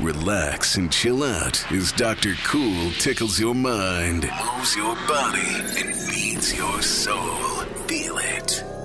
relax, and chill out as Dr. Cool tickles your mind, moves your body, and feeds your soul. Feel it.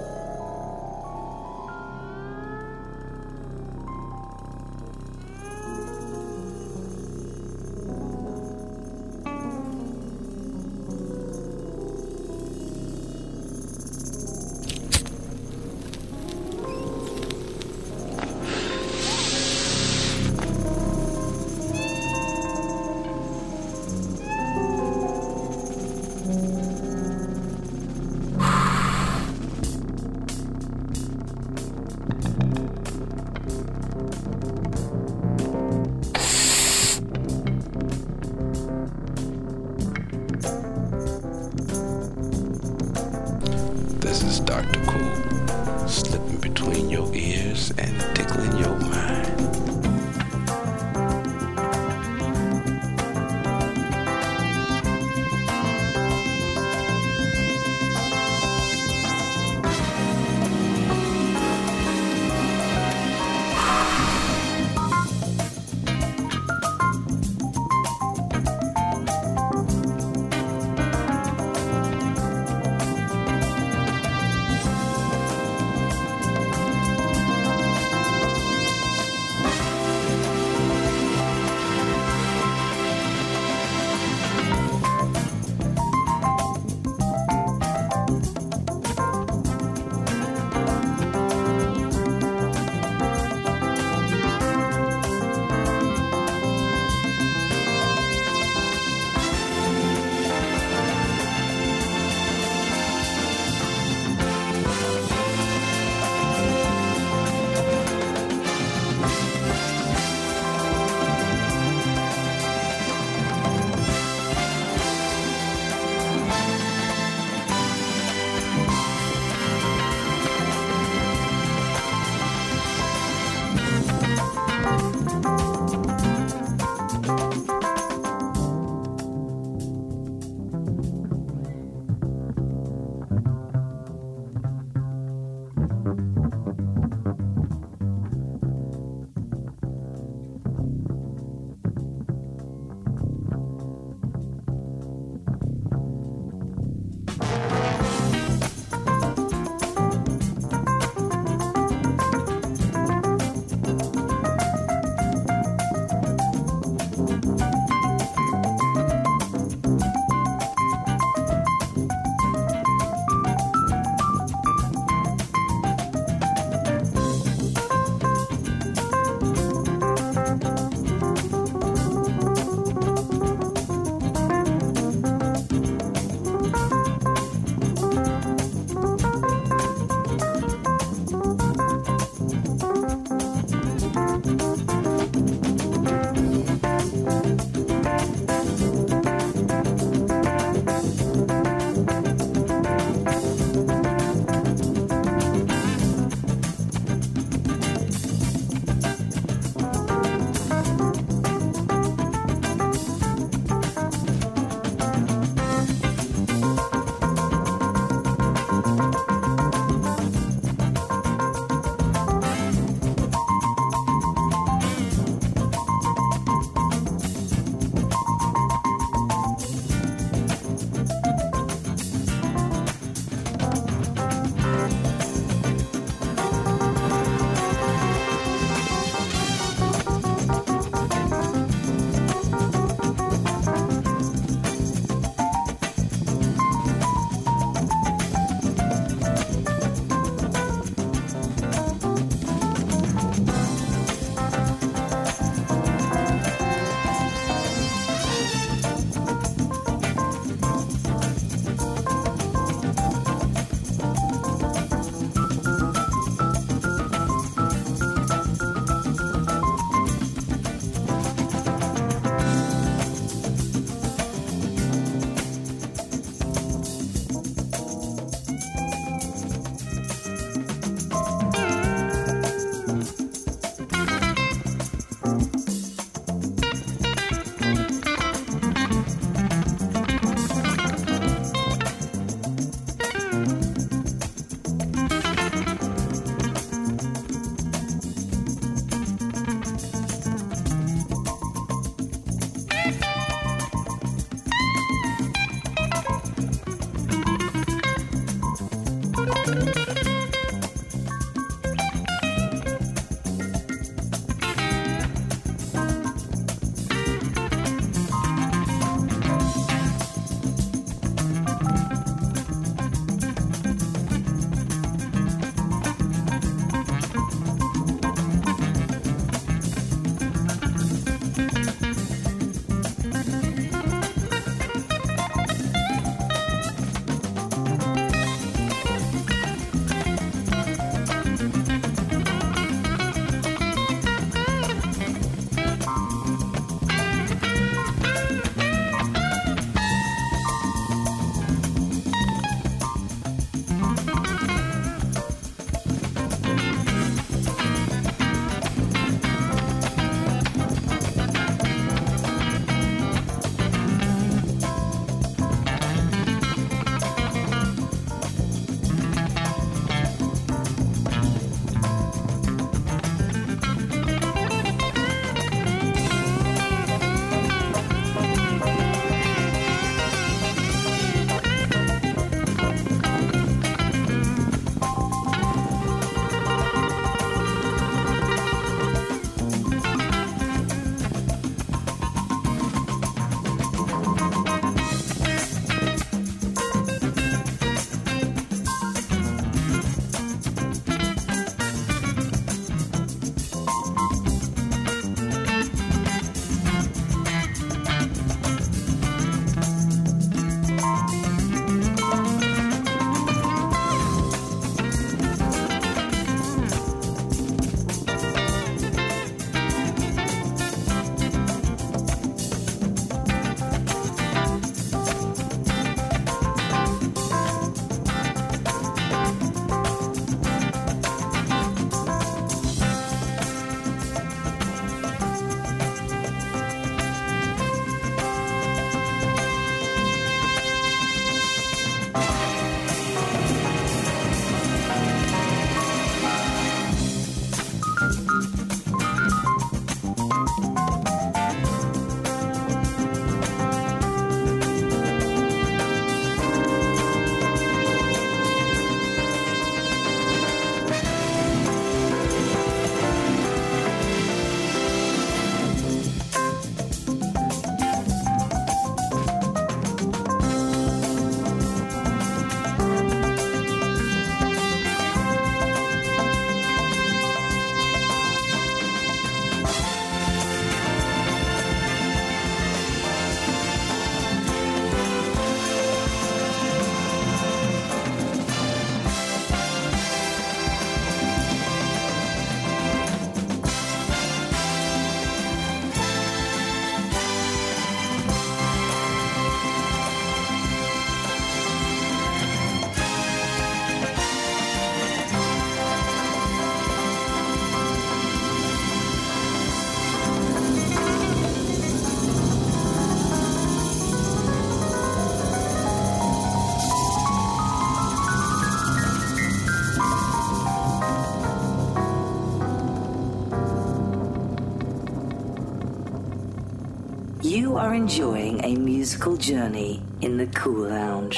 Are enjoying a musical journey in the Cool Lounge,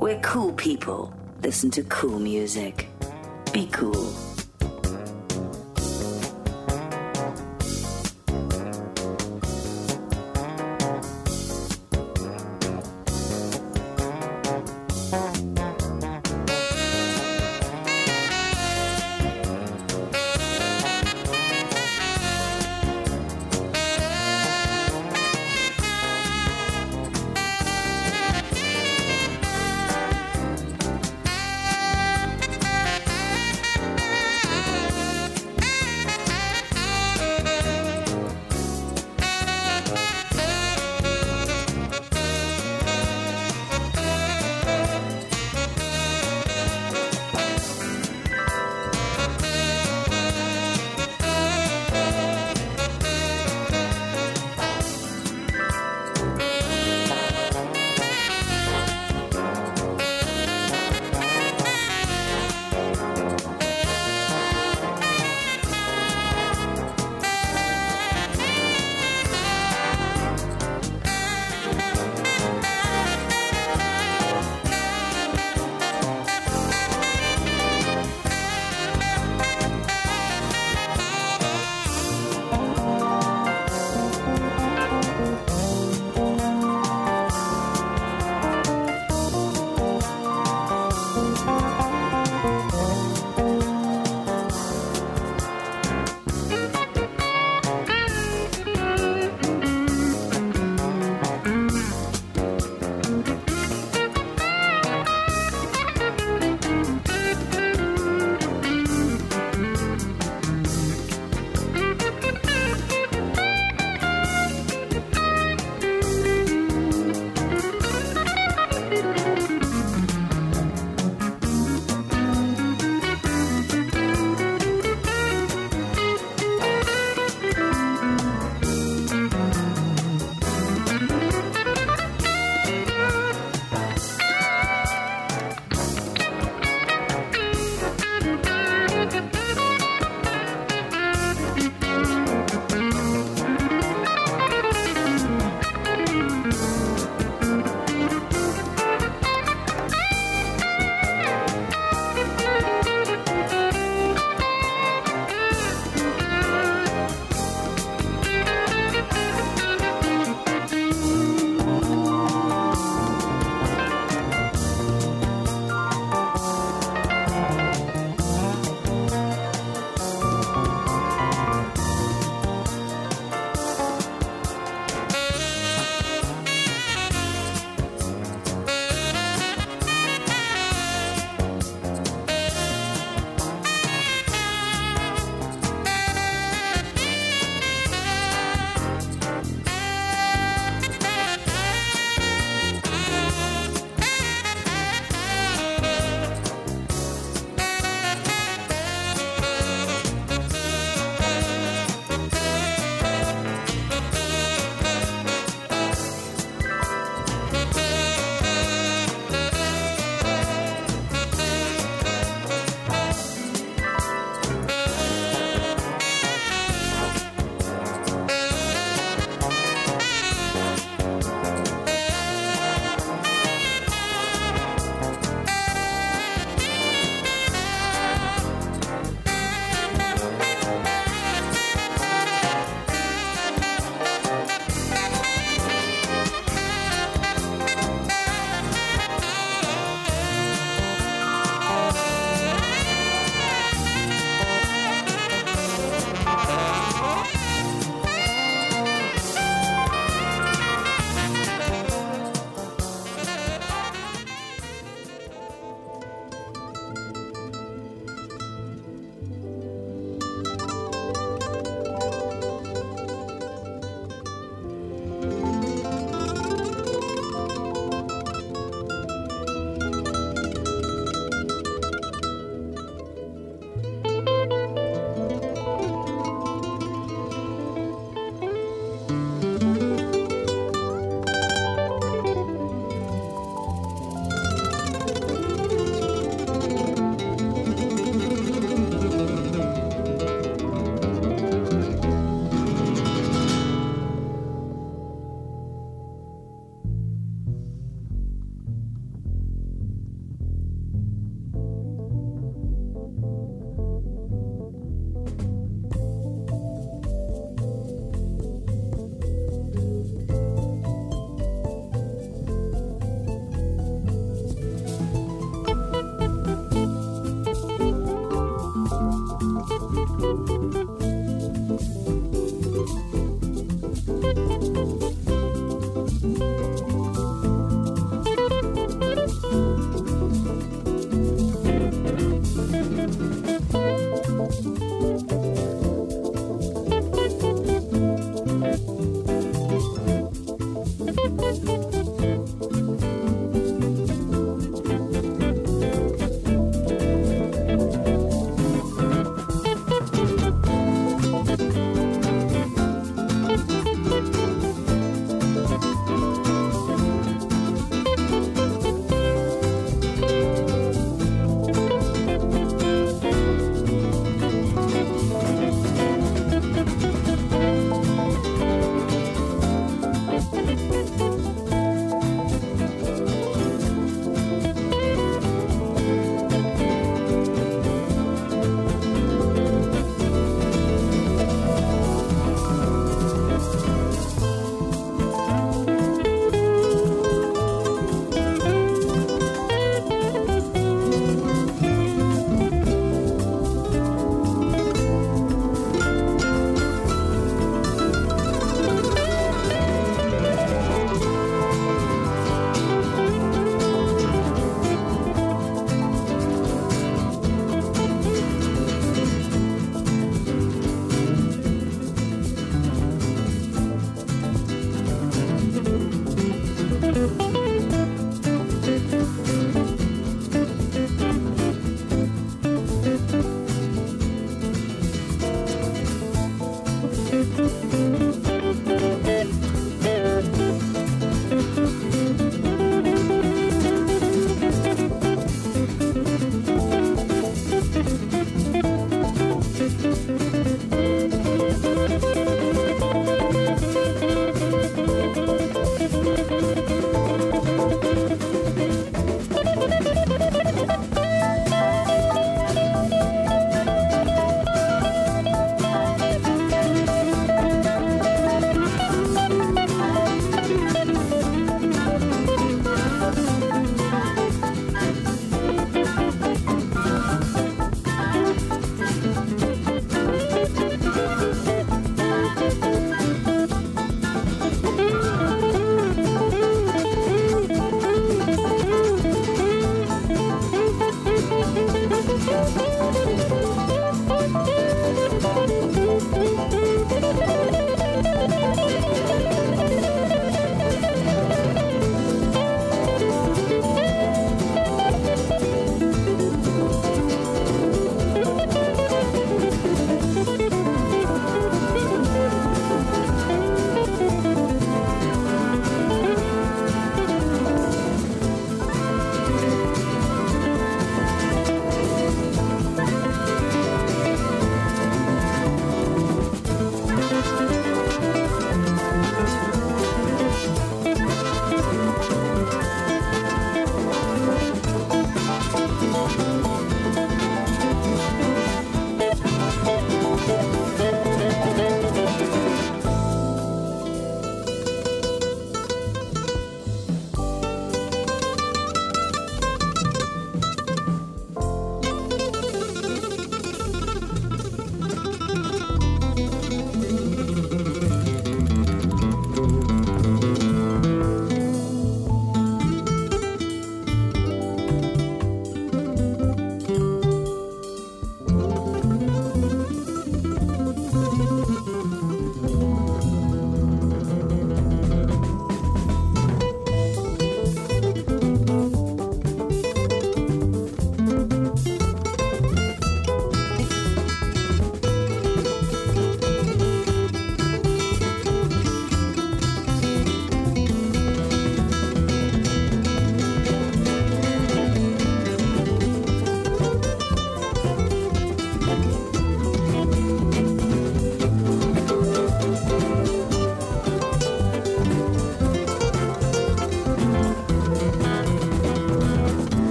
where cool people listen to cool music. Be cool.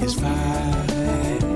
is fine.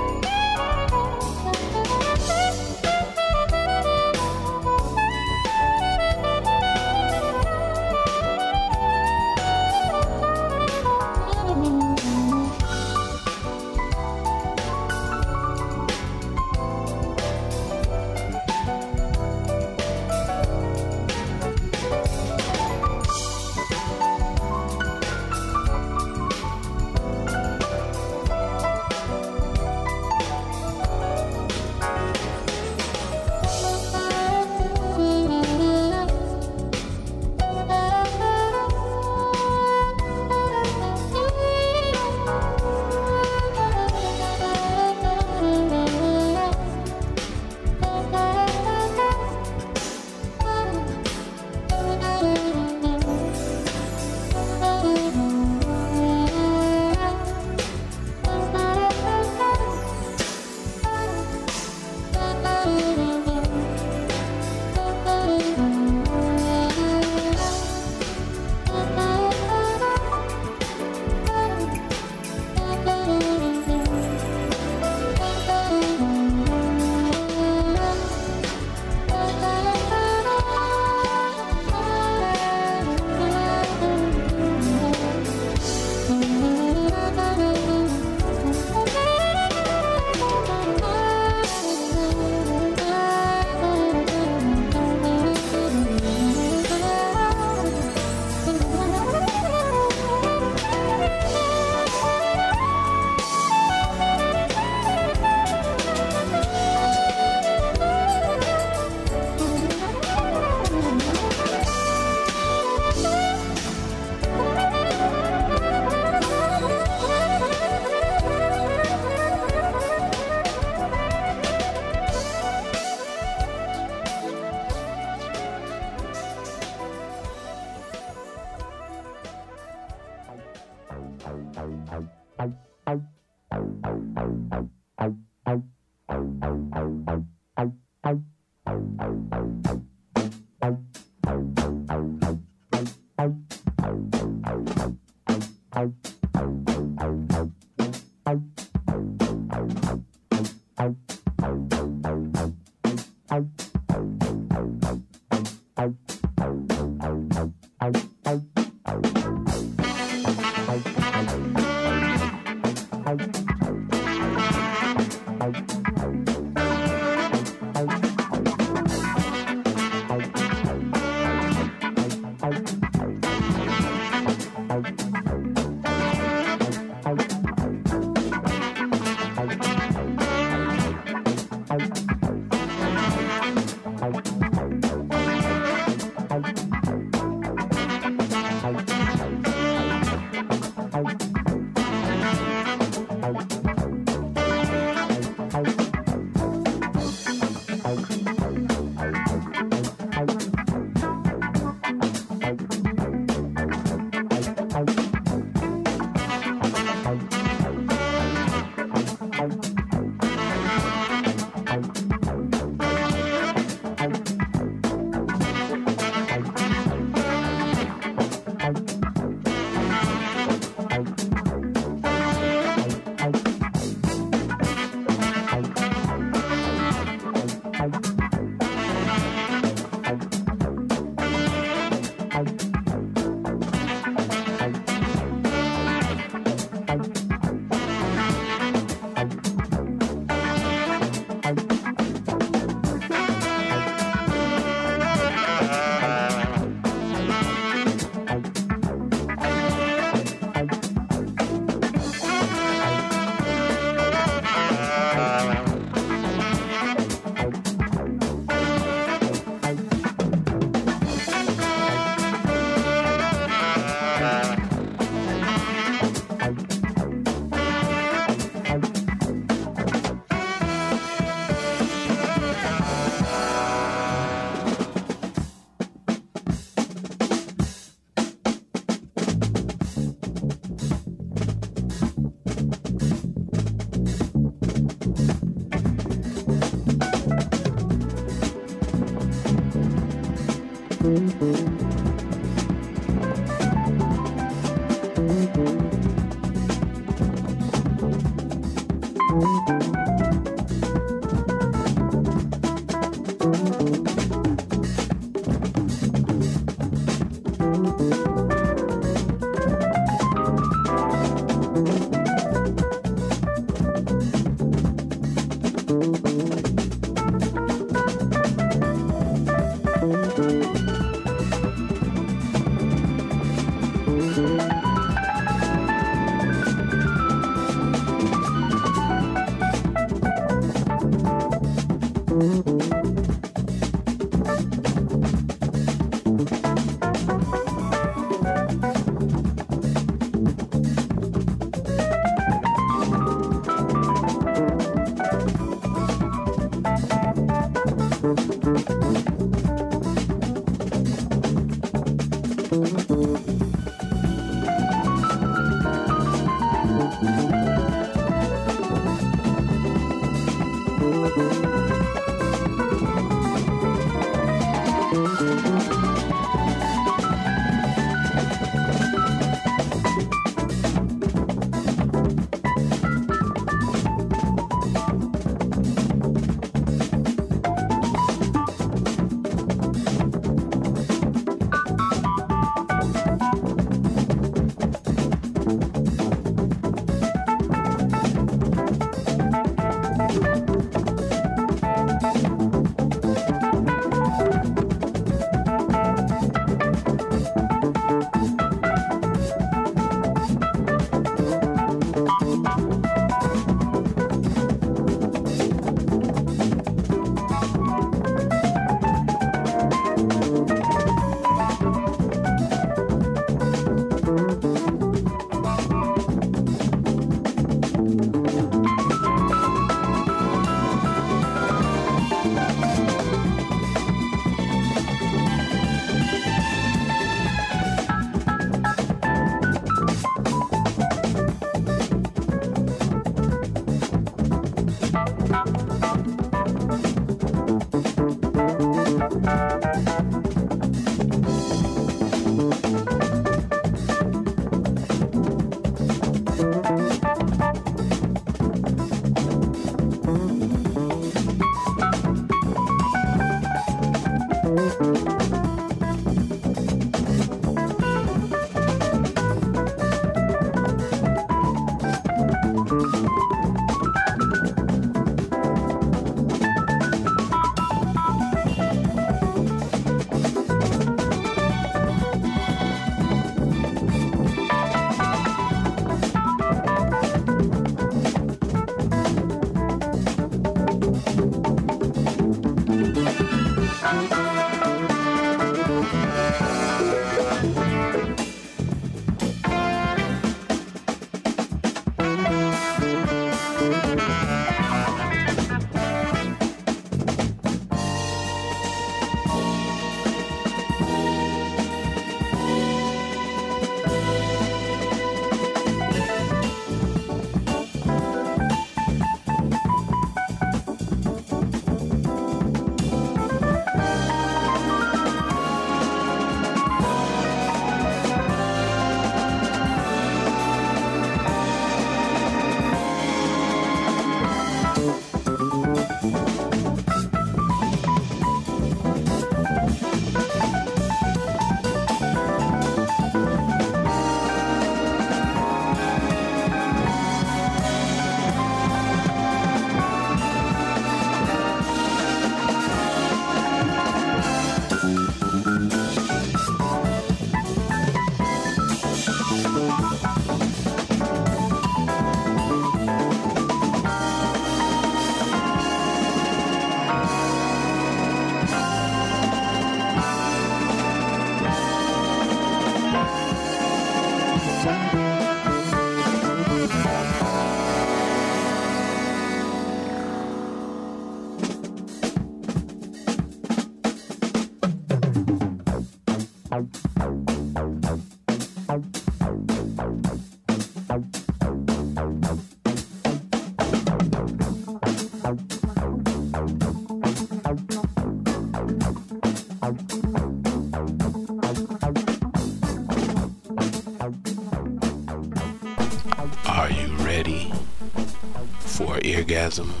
Eargasm.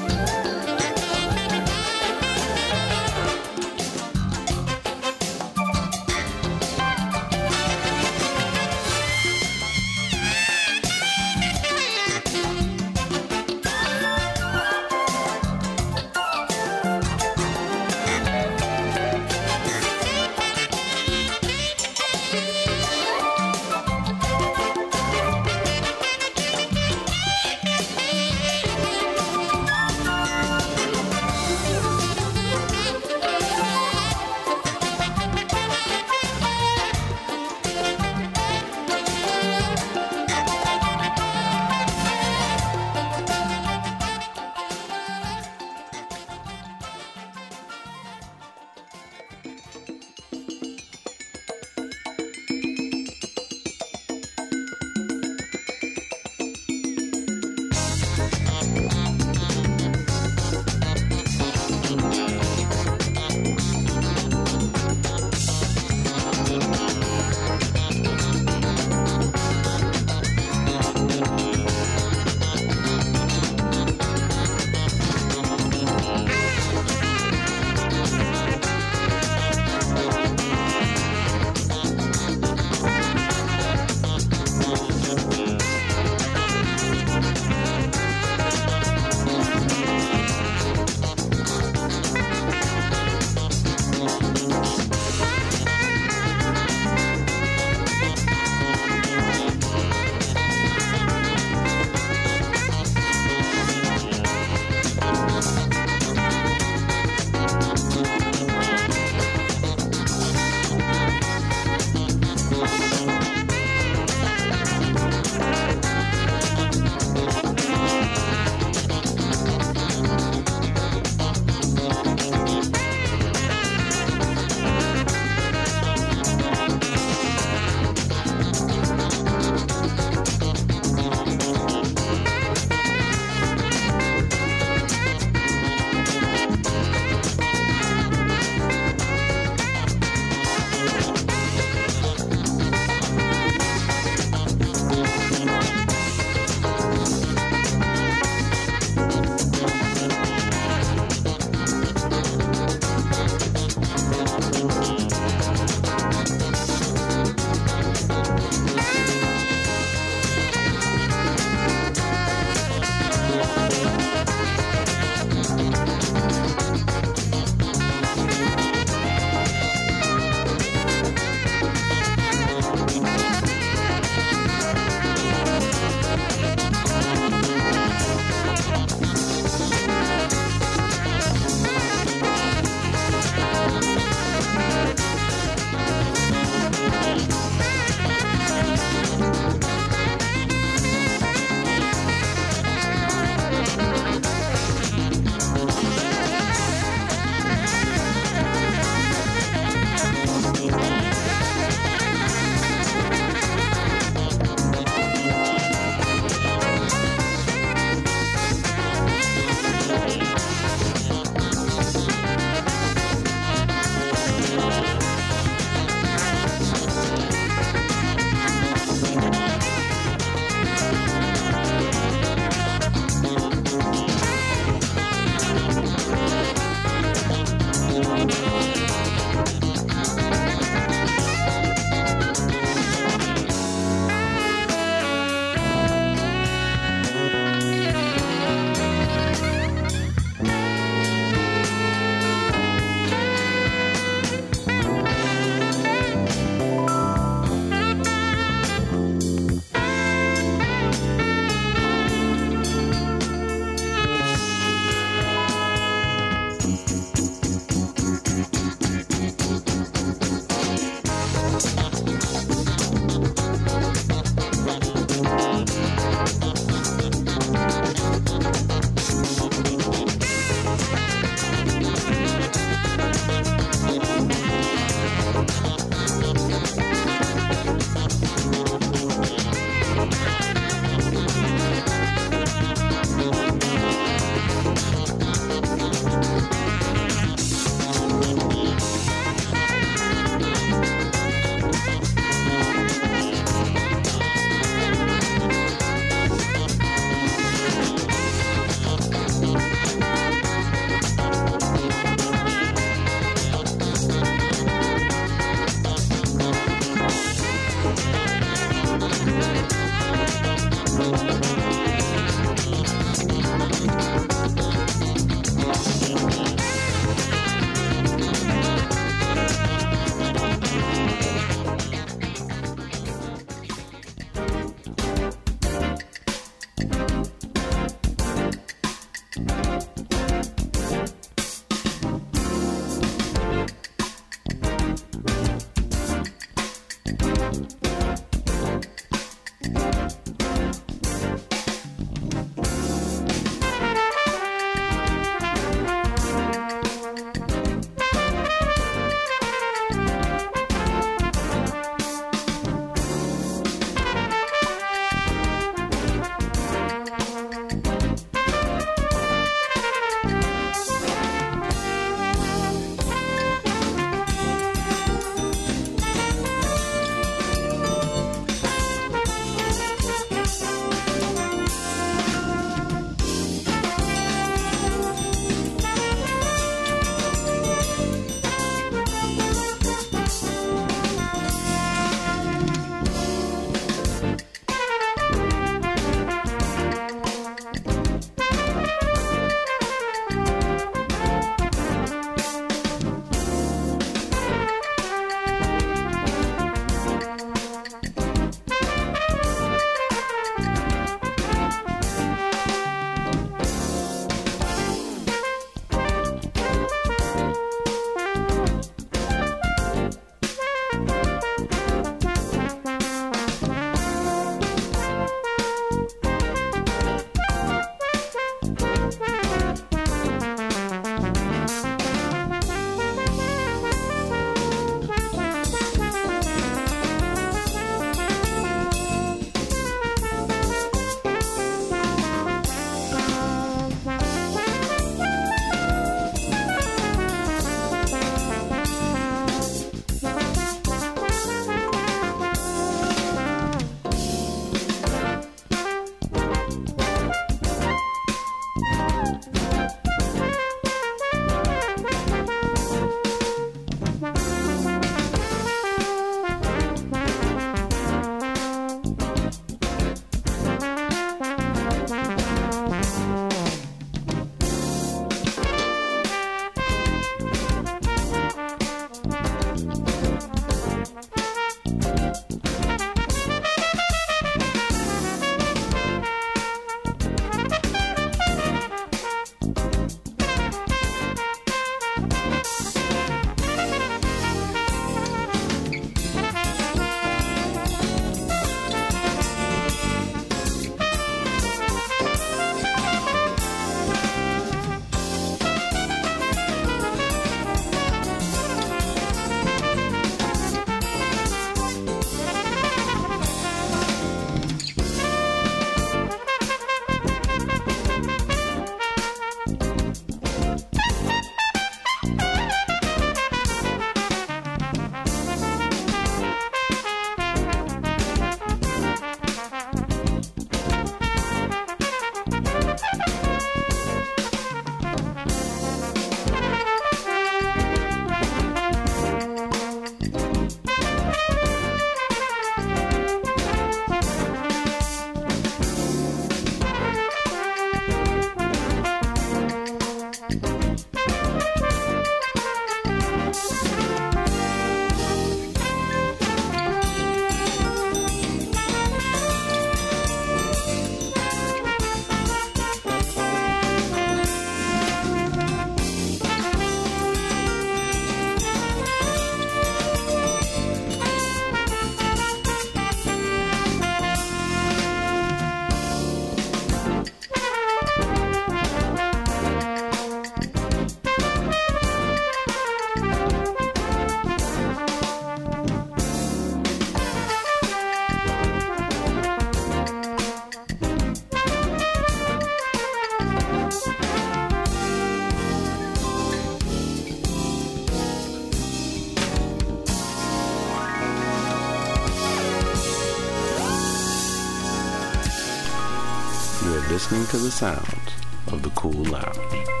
To the sounds of the Cool Lounge.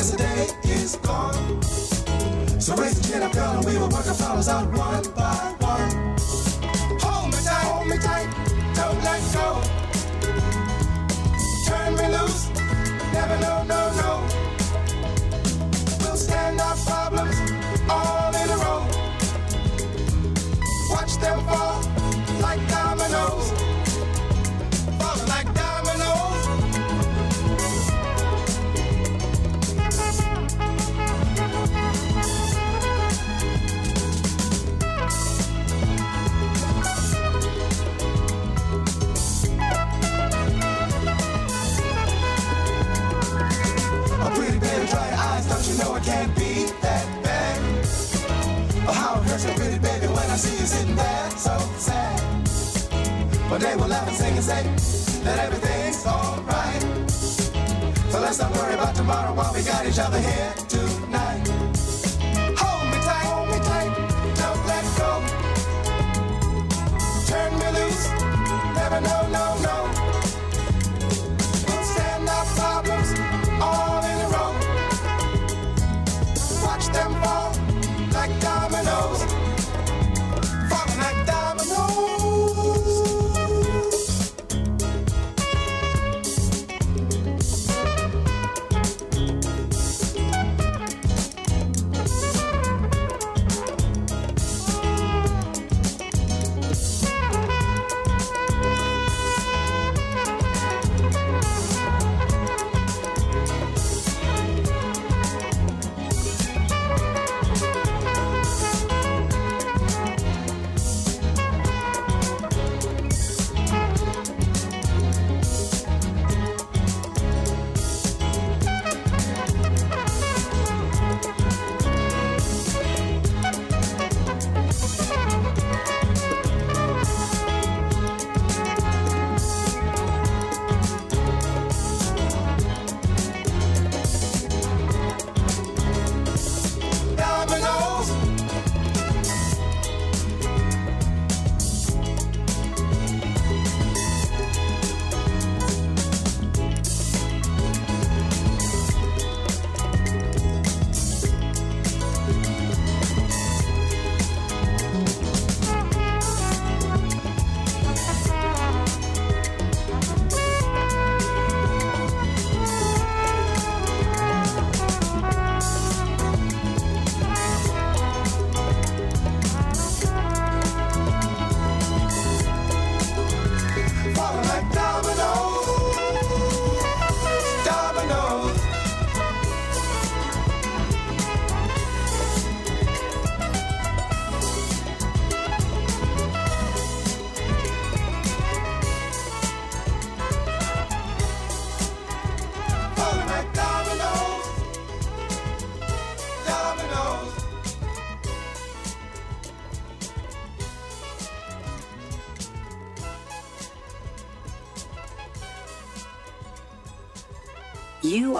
yesterday is gone. So raise the chin up, girl, and we will work our problems out one.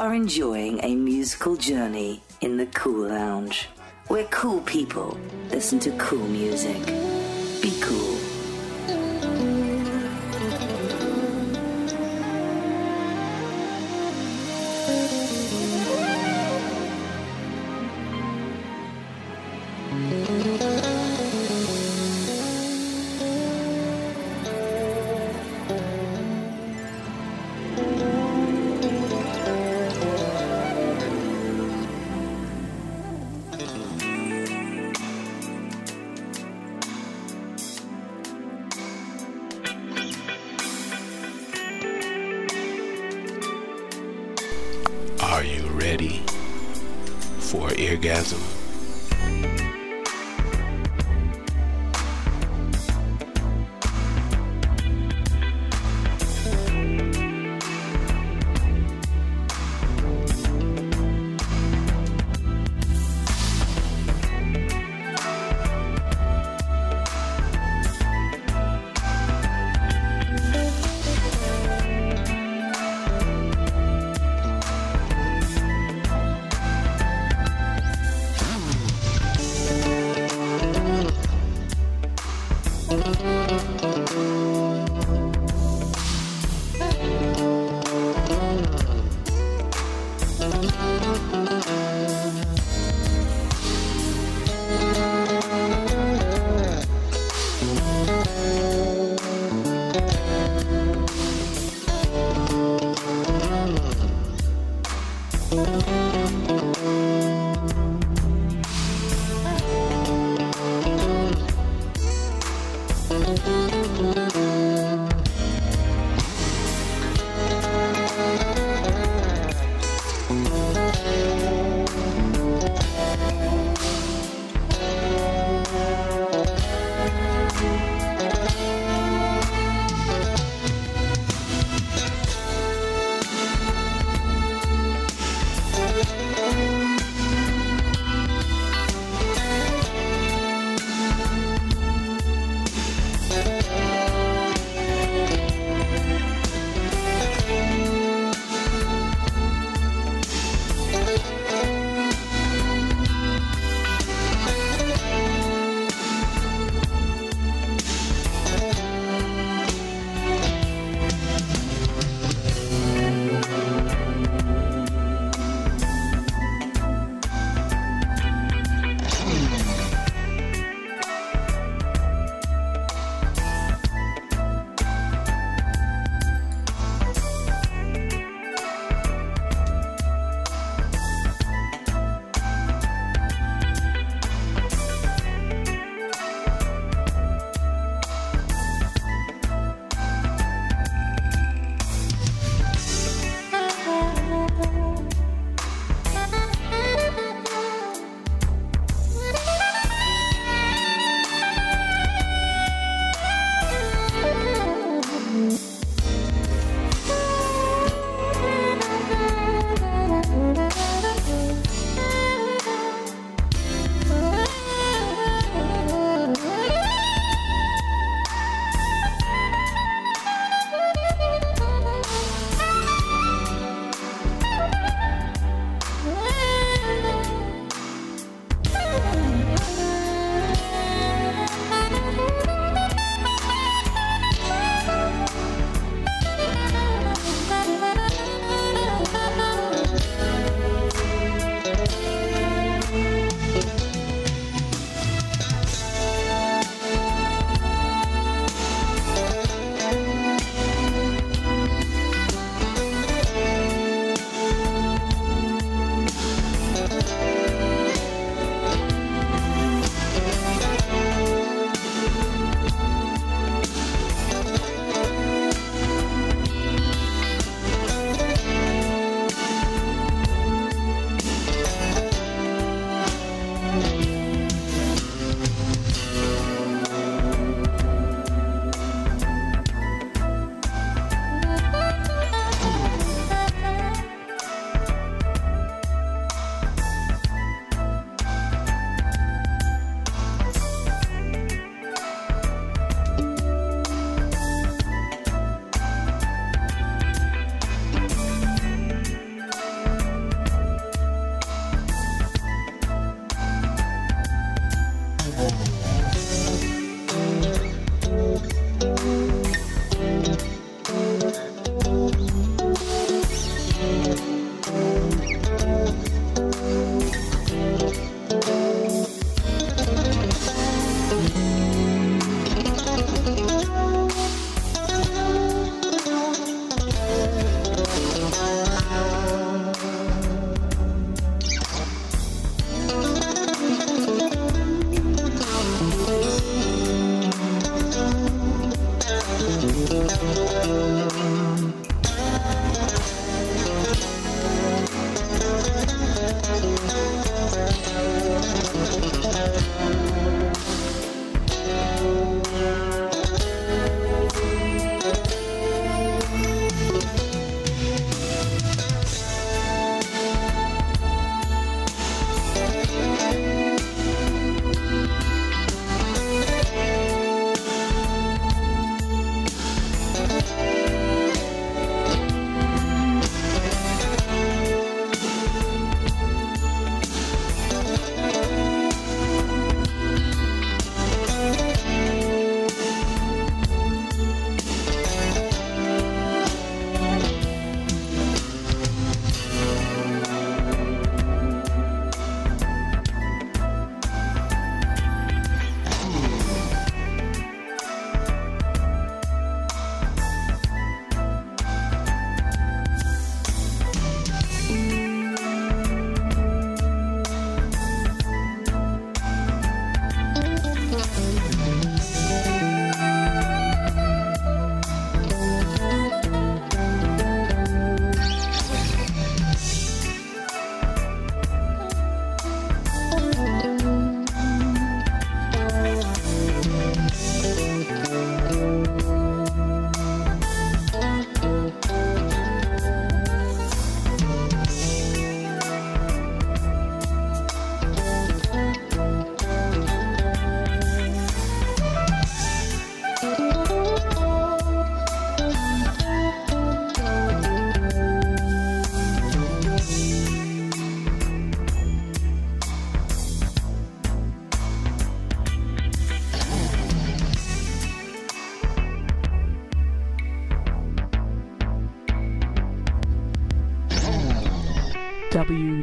are enjoying a musical journey in the Cool Lounge, where cool people listen to cool music. Are you ready for orgasm?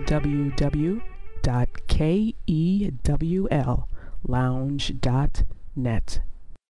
www.kewllounge.net.